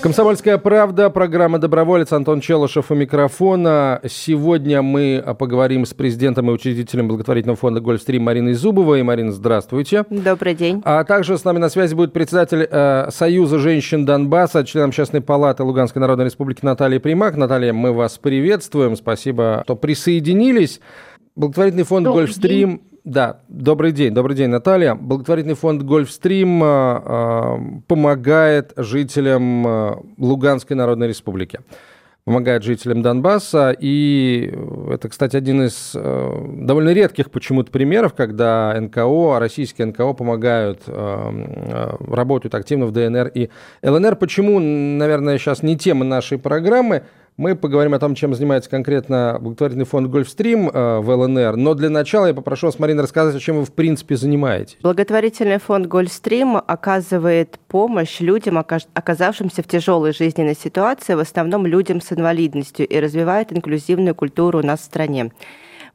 Комсомольская правда, программа «Доброволец», Антон Челышев у микрофона. Сегодня мы поговорим с президентом и учредителем благотворительного фонда «Гольфстрим» Мариной Зубовой. Марина, здравствуйте. Добрый день. А также с нами на связи будет председатель э, Союза женщин Донбасса, член Общественной палаты Луганской Народной Республики Наталья Примак. Наталья, мы вас приветствуем. Спасибо, что присоединились. Благотворительный фонд «Гольфстрим». Да, добрый день, добрый день, Наталья. Благотворительный фонд «Гольфстрим» э, э, помогает жителям э, Луганской Народной Республики. Помогает жителям Донбасса. И это, кстати, один из довольно редких почему-то примеров, когда НКО, российские НКО помогают, работают активно в ДНР и ЛНР. Почему, наверное, сейчас не тема нашей программы – мы поговорим о том, чем занимается конкретно благотворительный фонд «Гольфстрим» э, в ЛНР. Но для начала я попрошу вас, Марина, рассказать, чем вы в принципе занимаетесь. Благотворительный фонд «Гольфстрим» оказывает помощь людям, оказавшимся в тяжелой жизненной ситуации, в основном людям с инвалидностью, и развивает инклюзивную культуру у нас в стране.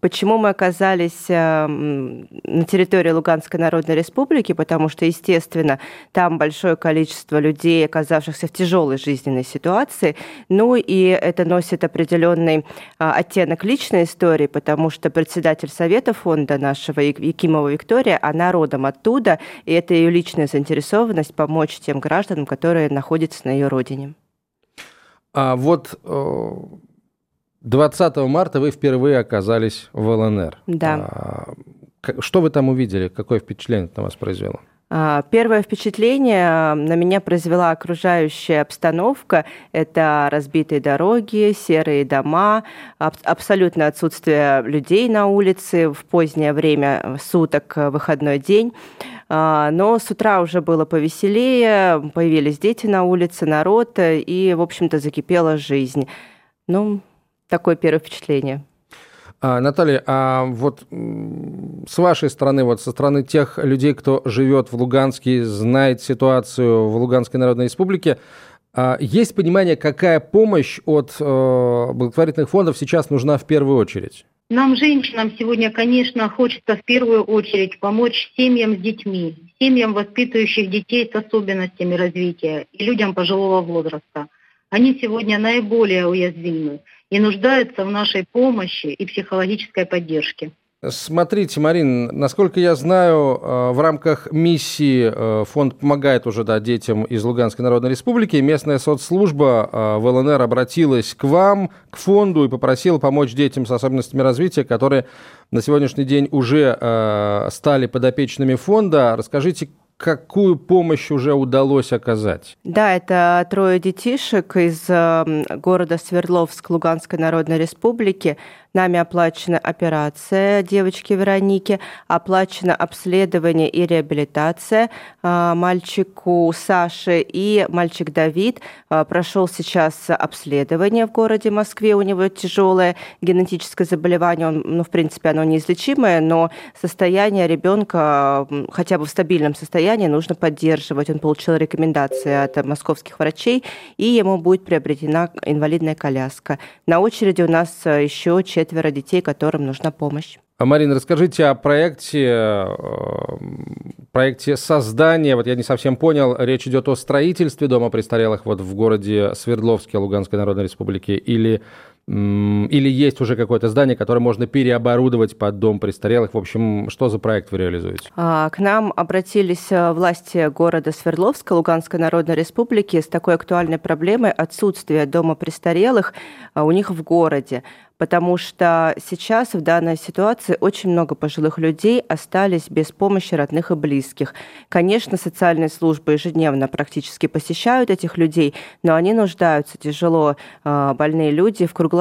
Почему мы оказались э, на территории Луганской Народной Республики? Потому что, естественно, там большое количество людей, оказавшихся в тяжелой жизненной ситуации. Ну и это носит определенный а, оттенок личной истории, потому что председатель совета фонда нашего Якимова Виктория, она родом оттуда, и это ее личная заинтересованность помочь тем гражданам, которые находятся на ее родине. А вот э, 20 марта вы впервые оказались в ЛНР. Да. А, что вы там увидели? Какое впечатление это на вас произвело? А, первое впечатление на меня произвела окружающая обстановка. Это разбитые дороги, серые дома, абсолютное отсутствие людей на улице в позднее время суток, выходной день. А, но с утра уже было повеселее, появились дети на улице, народ, и, в общем-то, закипела жизнь. Ну, такое первое впечатление. А, Наталья, а вот с вашей стороны, вот со стороны тех людей, кто живет в Луганске, знает ситуацию в Луганской Народной Республике, а, есть понимание, какая помощь от э, благотворительных фондов сейчас нужна в первую очередь? Нам, женщинам, сегодня, конечно, хочется в первую очередь помочь семьям с детьми, семьям, воспитывающих детей с особенностями развития и людям пожилого возраста. Они сегодня наиболее уязвимы и нуждаются в нашей помощи и психологической поддержке. Смотрите, Марин, насколько я знаю, э, в рамках миссии э, фонд помогает уже да, детям из Луганской Народной Республики. Местная соцслужба э, в ЛНР обратилась к вам, к фонду и попросила помочь детям с особенностями развития, которые на сегодняшний день уже стали подопечными фонда. Расскажите, какую помощь уже удалось оказать? Да, это трое детишек из города Свердловск Луганской Народной Республики. Нами оплачена операция девочки Вероники, оплачено обследование и реабилитация а, мальчику Саше и мальчик Давид а, прошел сейчас обследование в городе Москве. У него тяжелое генетическое заболевание, он, ну, в принципе, оно неизлечимое, но состояние ребенка хотя бы в стабильном состоянии нужно поддерживать. Он получил рекомендации от московских врачей, и ему будет приобретена инвалидная коляска. На очереди у нас еще четыре четверо детей, которым нужна помощь. А, Марина, расскажите о проекте, э, проекте создания, вот я не совсем понял, речь идет о строительстве дома престарелых вот в городе Свердловске Луганской Народной Республики или или есть уже какое-то здание, которое можно переоборудовать под дом престарелых? В общем, что за проект вы реализуете? А, к нам обратились э, власти города Свердловска, Луганской Народной Республики с такой актуальной проблемой отсутствия дома престарелых а, у них в городе потому что сейчас в данной ситуации очень много пожилых людей остались без помощи родных и близких. Конечно, социальные службы ежедневно практически посещают этих людей, но они нуждаются, тяжело а, больные люди, в круглосуточном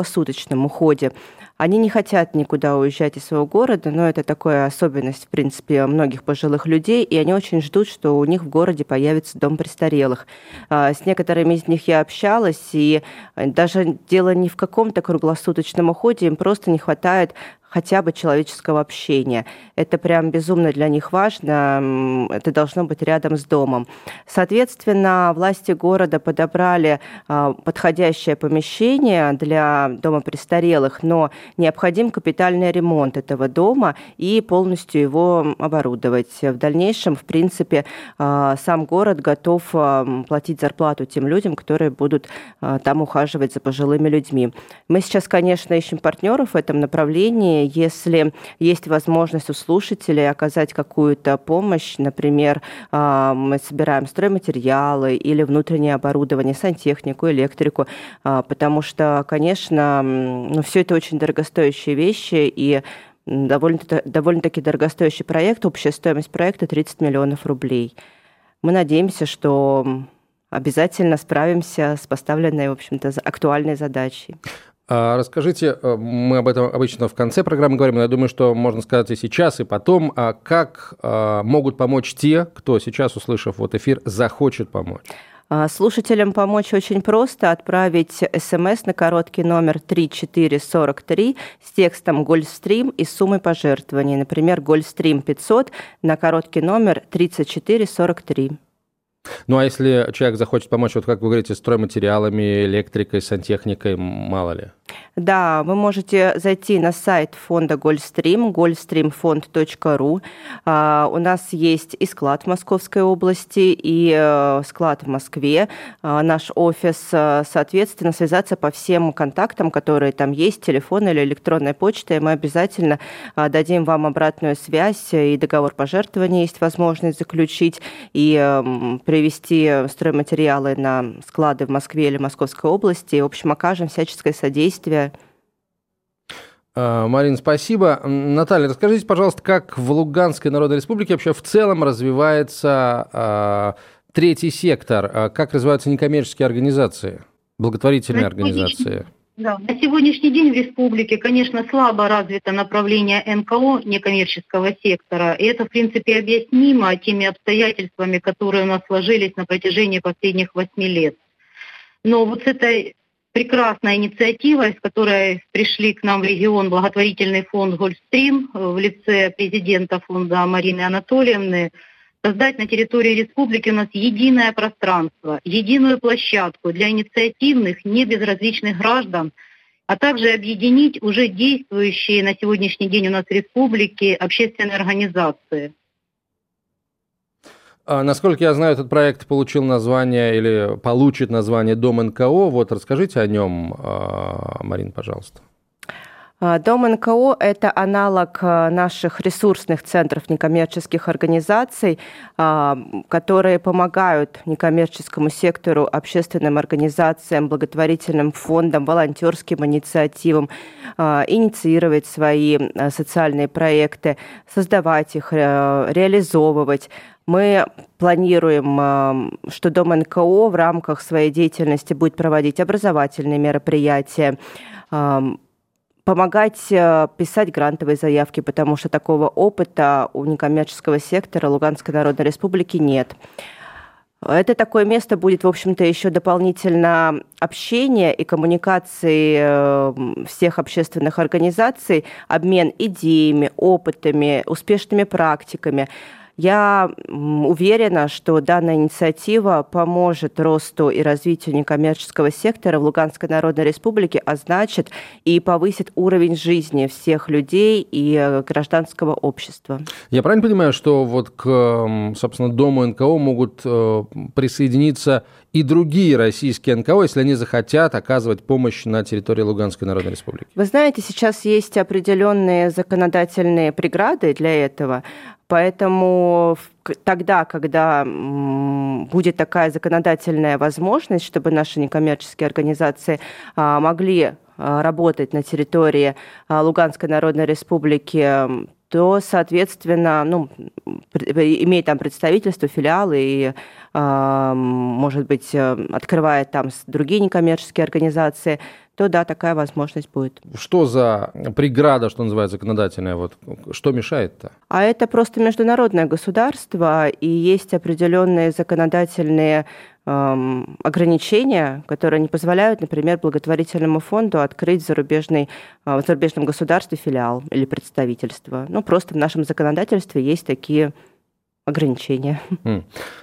уходе. Они не хотят никуда уезжать из своего города, но это такая особенность, в принципе, многих пожилых людей, и они очень ждут, что у них в городе появится дом престарелых. А, с некоторыми из них я общалась, и даже дело не в каком-то круглосуточном уходе, им просто не хватает хотя бы человеческого общения. Это прям безумно для них важно, это должно быть рядом с домом. Соответственно, власти города подобрали а, подходящее помещение для дома престарелых, но необходим капитальный ремонт этого дома и полностью его оборудовать. В дальнейшем, в принципе, а, сам город готов а, платить зарплату тем людям, которые будут там ухаживать за пожилыми людьми. Мы сейчас, конечно, ищем партнеров в этом направлении. Если есть возможность у слушателей оказать какую-то помощь, например, мы собираем стройматериалы или внутреннее оборудование, сантехнику, электрику, потому что, конечно, ну, все это очень дорогостоящие вещи, и довольно-таки довольно дорогостоящий проект, общая стоимость проекта 30 миллионов рублей. Мы надеемся, что обязательно справимся с поставленной, в общем-то, актуальной задачей. А расскажите, э, мы об этом обычно в конце программы говорим, но я думаю, что можно сказать и сейчас, и потом, а как а, могут помочь те, кто сейчас, услышав вот эфир, захочет помочь? Слушателям помочь очень просто. Отправить смс на короткий номер 3443 с текстом «Гольфстрим» и суммой пожертвований. Например, «Гольфстрим 500» на короткий номер 3443. Ну а если человек захочет помочь, вот как вы говорите, стройматериалами, электрикой, сантехникой, мало ли? Да, вы можете зайти на сайт фонда Гольфстрим, goldstreamfond.ru. А, у нас есть и склад в Московской области, и э, склад в Москве. А, наш офис, э, соответственно, связаться по всем контактам, которые там есть, телефон или электронная почта, и мы обязательно а, дадим вам обратную связь, и договор пожертвования есть возможность заключить, и эм, привести стройматериалы на склады в Москве или Московской области. В общем, окажем всяческое содействие Марин, спасибо. Наталья, расскажите, пожалуйста, как в Луганской Народной Республике вообще в целом развивается э, третий сектор, э, как развиваются некоммерческие организации, благотворительные организации? Да. На сегодняшний день в республике, конечно, слабо развито направление НКО некоммерческого сектора. И это, в принципе, объяснимо теми обстоятельствами, которые у нас сложились на протяжении последних восьми лет. Но вот с этой прекрасной инициативой, с которой пришли к нам в регион благотворительный фонд «Гольфстрим» в лице президента фонда Марины Анатольевны, создать на территории республики у нас единое пространство, единую площадку для инициативных, небезразличных граждан, а также объединить уже действующие на сегодняшний день у нас в республике общественные организации. А, насколько я знаю, этот проект получил название или получит название Дом НКО. Вот расскажите о нем, а, Марин, пожалуйста. А, Дом НКО – это аналог а, наших ресурсных центров некоммерческих организаций, а, которые помогают некоммерческому сектору, общественным организациям, благотворительным фондам, волонтерским инициативам инициировать свои социальные проекты, создавать их, реализовывать. Мы планируем, что Дом НКО в рамках своей деятельности будет проводить образовательные мероприятия, помогать э, писать грантовые заявки, потому что такого опыта у некоммерческого сектора Луганской Народной Республики нет. Это такое место будет, в общем-то, еще дополнительно общение и коммуникации э, всех общественных организаций, обмен идеями, опытами, успешными практиками. Я уверена, что данная инициатива поможет росту и развитию некоммерческого сектора в Луганской Народной Республике, а значит и повысит уровень жизни всех людей и э, гражданского общества. Я правильно понимаю, что вот к, собственно, Дому НКО могут э, присоединиться и другие российские НКО, если они захотят оказывать помощь на территории Луганской Народной Республики? Вы знаете, сейчас есть определенные законодательные преграды для этого. Поэтому тогда, когда будет такая законодательная возможность, чтобы наши некоммерческие организации а, могли а, работать на территории а, Луганской Народной Республики, то, соответственно, ну, имеет там представительство, филиалы и, может быть, э, открывает там другие некоммерческие организации, то да, такая возможность будет. Что за преграда, что называется, законодательная? Вот, что мешает-то? А это просто международное государство, и есть определенные законодательные ограничения, которые не позволяют, например, благотворительному фонду открыть зарубежный, в зарубежном государстве филиал или представительство. Ну, просто в нашем законодательстве есть такие ограничения.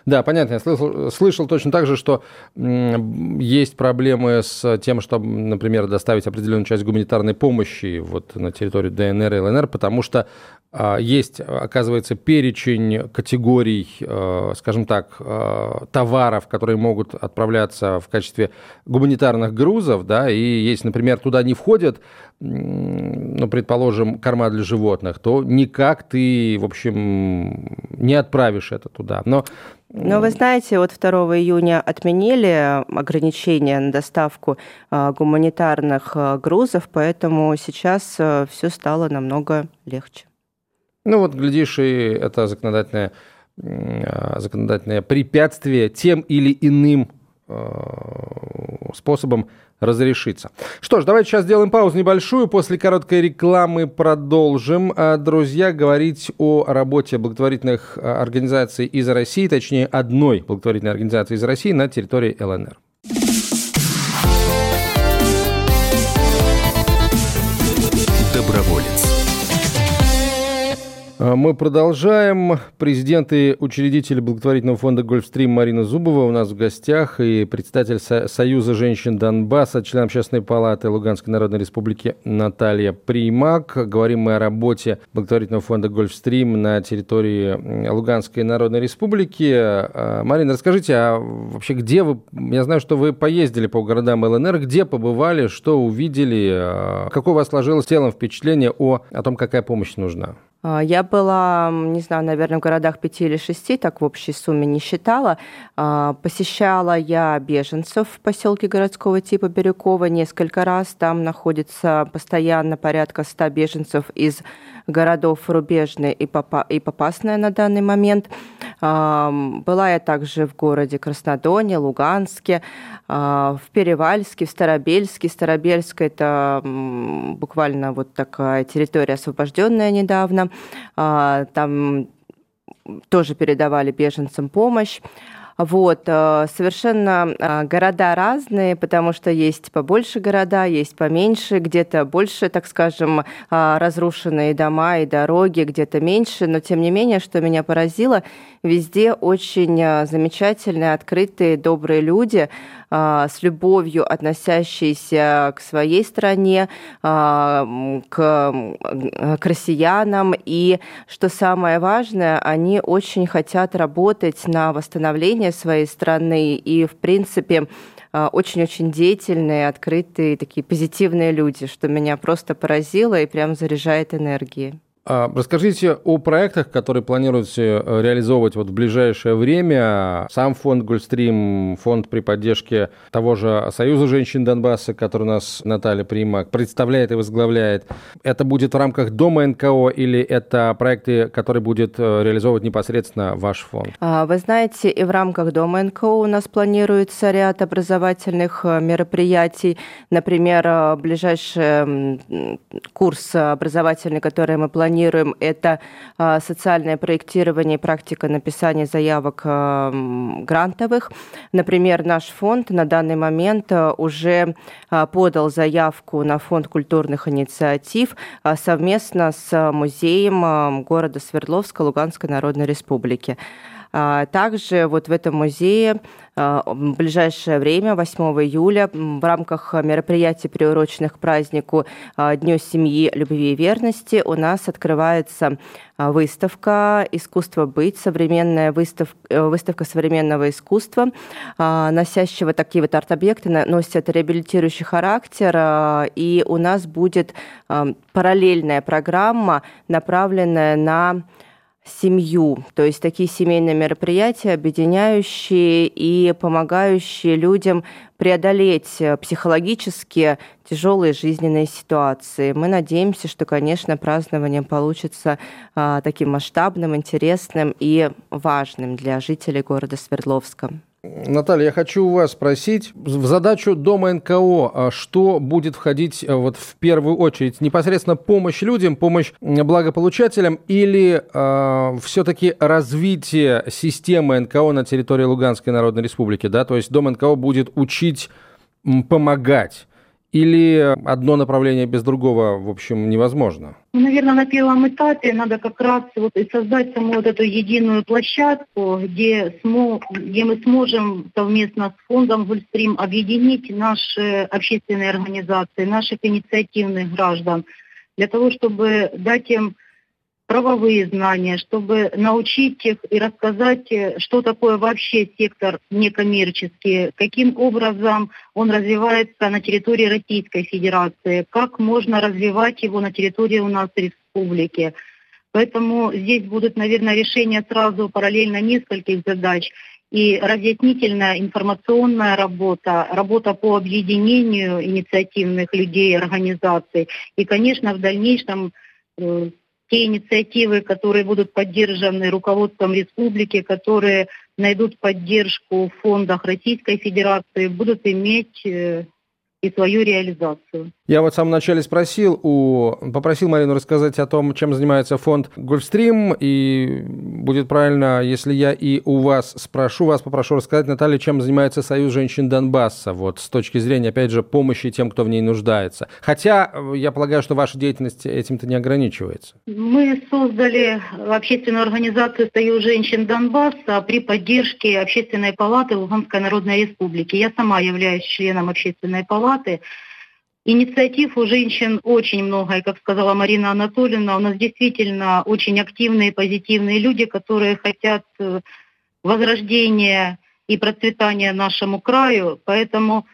Да, понятно. Я слышал, слышал точно так же, что есть проблемы с тем, чтобы, например, доставить определенную часть гуманитарной помощи вот на территорию ДНР и ЛНР, потому что а, есть, оказывается, перечень категорий, а, скажем так, а, товаров, которые могут отправляться в качестве гуманитарных грузов, да, и если, например, туда не входят, ну, предположим, корма для животных, то никак ты, в общем, не отправишь это туда. Но но вы знаете, вот 2 июня отменили ограничения на доставку гуманитарных грузов, поэтому сейчас все стало намного легче. Ну вот, глядишь, и это законодательное, а, законодательное препятствие тем или иным а, способом разрешится. Что ж, давайте сейчас сделаем паузу небольшую. После короткой рекламы продолжим. А, друзья, говорить о работе благотворительных организаций из России, точнее, одной благотворительной организации из России на территории ЛНР. Мы продолжаем. Президент и учредитель благотворительного фонда «Гольфстрим» Марина Зубова у нас в гостях и председатель Союза женщин Донбасса, член Общественной палаты Луганской Народной Республики Наталья Примак. Говорим мы о работе благотворительного фонда «Гольфстрим» на территории Луганской Народной Республики. А, Марина, расскажите, а вообще где вы... Я знаю, что вы поездили по городам ЛНР. Где побывали, что увидели? А, какое у вас сложилось в целом впечатление о, о том, какая помощь нужна? А, я была, не знаю, наверное, в городах пяти или шести, так в общей сумме не считала. А, посещала я беженцев в поселке городского типа Бирюкова несколько раз. Там находится постоянно порядка ста беженцев из городов Рубежный и, Попа и Попасная на данный момент. Была я также в городе Краснодоне, Луганске, а, в Перевальске, в Старобельске. Старобельск – это буквально вот такая территория, освобожденная недавно. А, там тоже передавали беженцам помощь. Вот, э, совершенно э, города разные, потому что есть побольше города, есть поменьше, где-то больше, так скажем, э, разрушенные дома и дороги, где-то меньше, но тем не менее, что меня поразило, везде очень замечательные, открытые, добрые люди, с любовью относящиеся к своей стране, к, к россиянам. И что самое важное, они очень хотят работать на восстановление своей страны и, в принципе, а, очень-очень деятельные, открытые, такие позитивные люди, что меня просто поразило и прям заряжает энергией. А, расскажите о проектах, которые планируете э, реализовывать вот в ближайшее время. Сам фонд «Гольстрим», фонд при поддержке того же Союза женщин Донбасса, который у нас Наталья Примак представляет и возглавляет. Это будет в рамках Дома НКО или это проекты, которые будет э, реализовывать непосредственно ваш фонд? А, вы знаете, и в рамках Дома НКО у нас планируется ряд образовательных э, мероприятий. Например, ближайший курс образовательный, который мы планируем планируем, это а, социальное проектирование и практика написания заявок а, грантовых. Например, наш фонд на данный момент а, уже подал заявку на фонд культурных инициатив совместно с музеем города Свердловска Луганской Народной Республики. Также вот в этом музее в ближайшее время, 8 июля, в рамках мероприятий, приуроченных к празднику Дню семьи, любви и верности, у нас открывается выставка «Искусство быть», современная выставка, э, выставка современного искусства, носящего такие вот арт-объекты, носят реабилитирующий характер, и у нас будет параллельная программа, направленная на семью, то есть такие семейные мероприятия, объединяющие и помогающие людям преодолеть э, психологически тяжелые жизненные ситуации. Мы надеемся, что, конечно, празднование получится а, таким масштабным, интересным и важным для жителей города Свердловска. Наталья, я хочу у вас спросить, в задачу Дома НКО а что будет входить э, вот в первую очередь? Непосредственно помощь людям, помощь благополучателям или э, все-таки развитие системы НКО на территории Луганской Народной Республики? Да? То есть Дом НКО будет учить помогать или одно направление без другого, в общем, невозможно? Ну, наверное, на первом этапе надо как раз вот и создать саму вот эту единую площадку, где, смо, где мы сможем совместно с фондом Гульстрим объединить наши общественные организации, наших инициативных граждан, для того, чтобы дать им правовые знания, чтобы научить их и рассказать, э, что такое вообще сектор некоммерческий, каким образом он развивается на территории Российской Федерации, как можно развивать его на территории у нас республики. Поэтому здесь будут, наверное, решения сразу параллельно нескольких задач. И разъяснительная информационная работа, работа по объединению инициативных людей, организаций. И, конечно, в дальнейшем э, те инициативы, которые будут поддержаны руководством республики, которые найдут поддержку в фондах Российской Федерации, будут иметь э, и свою реализацию. Я вот в самом начале спросил у, попросил Марину рассказать о том, чем занимается фонд Гольфстрим, и будет правильно, если я и у вас спрошу, вас попрошу рассказать, Наталья, чем занимается Союз женщин Донбасса, вот с точки зрения, опять же, помощи тем, кто в ней нуждается. Хотя, э, я полагаю, что ваша деятельность этим-то не ограничивается. Мы создали общественную организацию Союз женщин Донбасса при поддержке Общественной палаты Луганской Народной Республики. Я сама являюсь членом Общественной палаты палаты. Инициатив у женщин очень много, и, как сказала Марина Анатольевна, у нас действительно очень активные, позитивные люди, которые хотят э, возрождения и процветания нашему краю, поэтому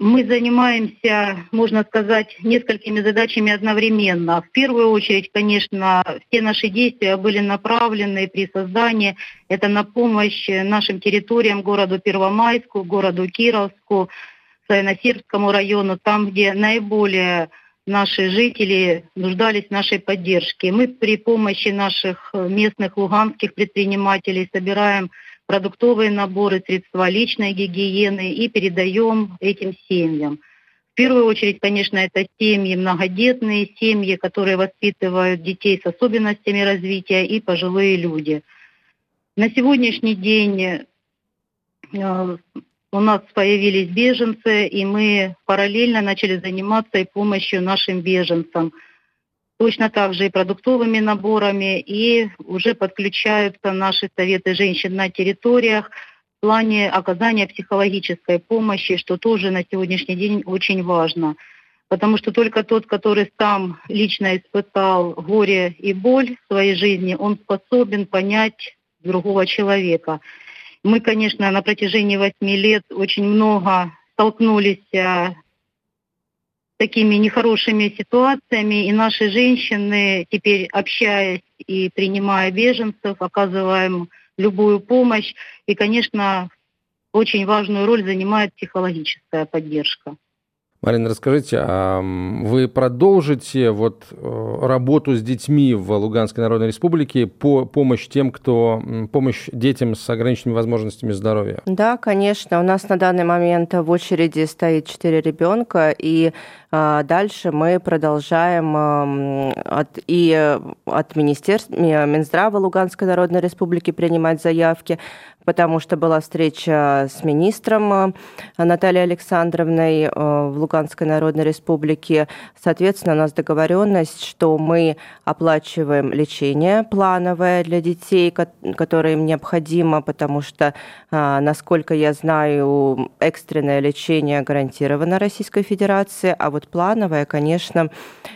мы занимаемся, можно сказать, несколькими задачами одновременно. В первую очередь, конечно, все наши действия были направлены при создании, это на помощь нашим территориям, городу Первомайску, городу Кировску, Саяносербскому району, там, где наиболее наши жители нуждались в нашей поддержке. Мы при помощи наших местных луганских предпринимателей собираем продуктовые наборы, средства личной гигиены и передаем этим семьям. В первую очередь, конечно, это семьи многодетные, семьи, которые воспитывают детей с особенностями развития и пожилые люди. На сегодняшний день э, у нас появились беженцы, и мы параллельно начали заниматься и помощью нашим беженцам. Точно так же и продуктовыми наборами, и уже подключаются наши советы женщин на территориях в плане оказания психологической помощи, что тоже на сегодняшний день очень важно. Потому что только тот, который сам лично испытал горе и боль в своей жизни, он способен понять другого человека. Мы, конечно, на протяжении восьми лет очень много столкнулись э, с такими нехорошими ситуациями, и наши женщины теперь, общаясь и принимая беженцев, оказываем любую помощь. И, конечно, очень важную роль занимает психологическая поддержка. Марина, расскажите, а вы продолжите вот э, работу с детьми в Луганской Народной Республике по помощь тем, кто помощь детям с ограниченными возможностями здоровья? Да, конечно. У нас на данный момент в очереди стоит четыре ребенка, и а, дальше мы продолжаем от, и от Министерства Минздрава Луганской Народной Республики принимать заявки, потому что была встреча с министром Натальей Александровной в Луганской Народной Республики. Соответственно, у нас договоренность, что мы оплачиваем лечение плановое для детей, которое им необходимо, потому что, а, насколько я знаю, экстренное лечение гарантировано Российской Федерации, а вот плановое, конечно,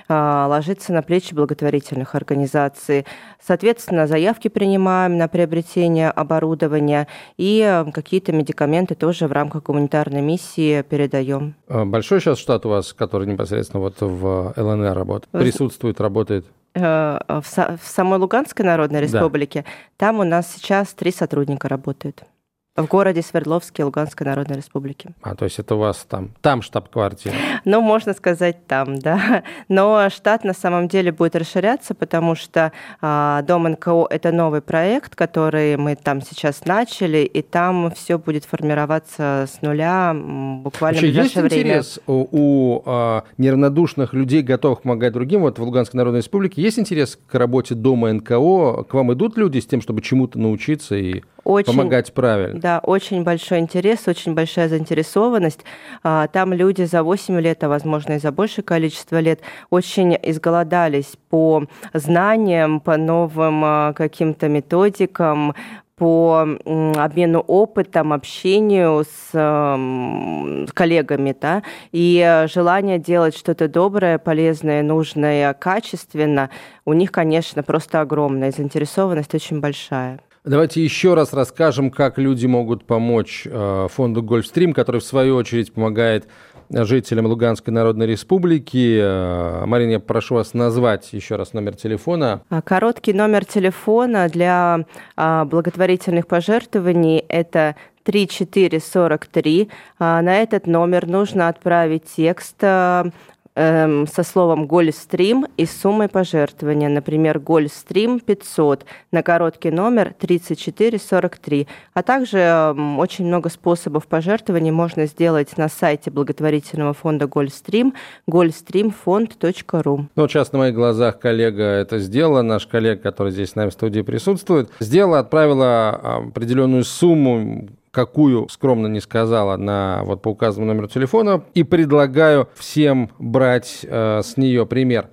ложится на плечи благотворительных организаций. Соответственно, заявки принимаем на приобретение оборудования и какие-то медикаменты тоже в рамках гуманитарной миссии передаем. А, большой сейчас штат у вас, который непосредственно вот в ЛНР работает, присутствует, работает? Э, в, самой Луганской Народной Республике, да. там у нас сейчас три сотрудника работают. В городе Свердловске Луганской Народной Республики. А, то есть это у вас там, там штаб-квартира? Ну, можно сказать там, да. Но штат на самом деле будет расширяться, потому что а, Дом НКО – это новый проект, который мы там сейчас начали, и там все будет формироваться с нуля буквально Вообще, в ближайшее есть время. интерес у, у а, неравнодушных людей, готовых помогать другим, вот в Луганской Народной Республике, есть интерес к работе Дома НКО? К вам идут люди с тем, чтобы чему-то научиться и очень, помогать правильно? Да, очень большой интерес, очень большая заинтересованность. А, там люди за 8 лет, а возможно и за большее количество лет, очень изголодались по знаниям, по новым а, каким-то методикам, по обмену опытом, общению с, с коллегами, да, и желание делать что-то доброе, полезное, нужное, качественно, у них, конечно, просто огромная, заинтересованность очень большая. Давайте еще раз расскажем, как люди могут помочь э, фонду «Гольфстрим», который, в свою очередь, помогает жителям Луганской Народной Республики. Э, Марина, я прошу вас назвать еще раз номер телефона. А, короткий номер телефона для а, благотворительных пожертвований – это 3443. А, на этот номер нужно отправить текст эм, со словом «Гольстрим» и суммой пожертвования. Например, «Гольстрим 500» на короткий номер 3443. А также эм, очень много способов пожертвований можно сделать на сайте благотворительного фонда «Гольстрим» goldstreamfond.ru. Ну, сейчас на моих глазах коллега это сделала, наш коллега, который здесь с нами в студии присутствует, сделала, отправила определенную сумму какую скромно не сказала на вот по указанному номеру телефона, и предлагаю всем брать э, с нее пример.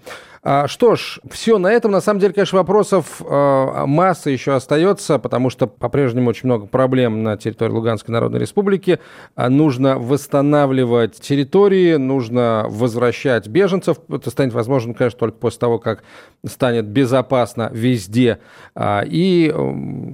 А, что ж, все на этом. На самом деле, конечно, вопросов э, масса еще остается, потому что по-прежнему очень много проблем на территории Луганской Народной Республики. А нужно восстанавливать территории, нужно возвращать беженцев. Это станет возможно, конечно, только после того, как станет безопасно везде. А, и,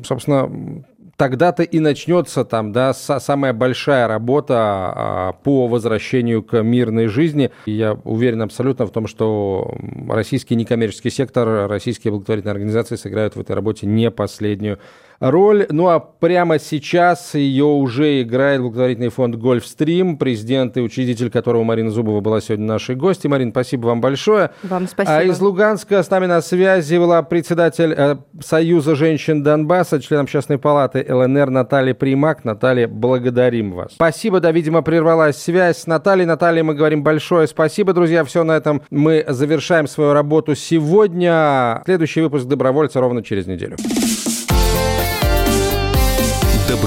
собственно, тогда-то и начнется там, да, самая большая работа а, по возвращению к мирной жизни. И я уверен абсолютно в том, что российский некоммерческий сектор, российские благотворительные организации сыграют в этой работе не последнюю роль. Ну а прямо сейчас ее уже играет благотворительный фонд «Гольфстрим», президент и учредитель которого Марина Зубова была сегодня нашей гостью. Марина, спасибо вам большое. Вам спасибо. А из Луганска с нами на связи была председатель э, Союза женщин Донбасса, член общественной палаты ЛНР Наталья Примак. Наталья, благодарим вас. Спасибо, да, видимо, прервалась связь с Натальей. Наталья, мы говорим большое спасибо, друзья. Все на этом мы завершаем свою работу сегодня. Следующий выпуск «Добровольца» ровно через неделю